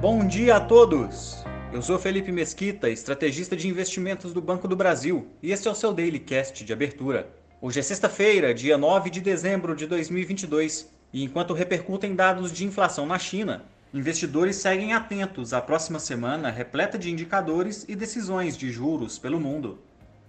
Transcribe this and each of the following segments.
Bom dia a todos! Eu sou Felipe Mesquita, estrategista de investimentos do Banco do Brasil, e este é o seu Daily Cast de abertura. Hoje é sexta-feira, dia 9 de dezembro de 2022, e enquanto repercutem dados de inflação na China, investidores seguem atentos à próxima semana repleta de indicadores e decisões de juros pelo mundo.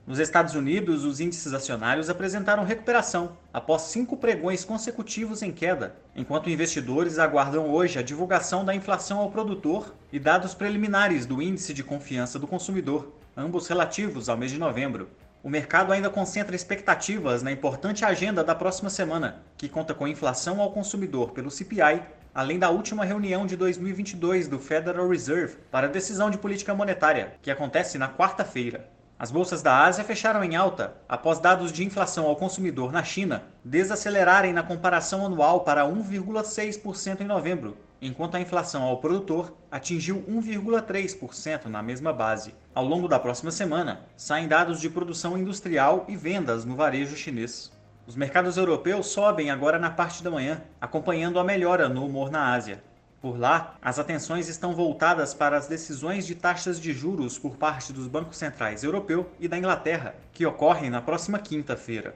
Nos Estados Unidos, os índices acionários apresentaram recuperação após cinco pregões consecutivos em queda, enquanto investidores aguardam hoje a divulgação da inflação ao produtor e dados preliminares do Índice de Confiança do Consumidor, ambos relativos ao mês de novembro. O mercado ainda concentra expectativas na importante agenda da próxima semana, que conta com inflação ao consumidor pelo CPI, além da última reunião de 2022 do Federal Reserve para decisão de política monetária, que acontece na quarta-feira. As bolsas da Ásia fecharam em alta após dados de inflação ao consumidor na China desacelerarem na comparação anual para 1,6% em novembro, enquanto a inflação ao produtor atingiu 1,3% na mesma base. Ao longo da próxima semana, saem dados de produção industrial e vendas no varejo chinês. Os mercados europeus sobem agora na parte da manhã, acompanhando a melhora no humor na Ásia. Por lá, as atenções estão voltadas para as decisões de taxas de juros por parte dos bancos centrais europeu e da Inglaterra, que ocorrem na próxima quinta-feira.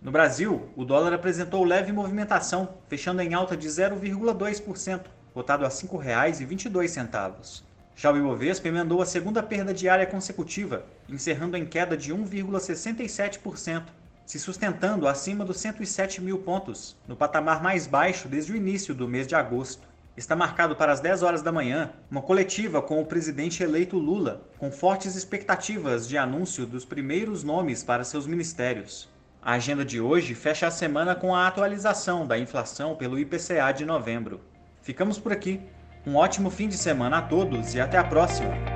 No Brasil, o dólar apresentou leve movimentação, fechando em alta de 0,2%, cotado a R$ 5,22. Já o Ibovespa emendou a segunda perda diária consecutiva, encerrando em queda de 1,67%, se sustentando acima dos 107 mil pontos, no patamar mais baixo desde o início do mês de agosto está marcado para as 10 horas da manhã uma coletiva com o presidente eleito Lula, com fortes expectativas de anúncio dos primeiros nomes para seus ministérios. A agenda de hoje fecha a semana com a atualização da inflação pelo IPCA de novembro. Ficamos por aqui. Um ótimo fim de semana a todos e até a próxima!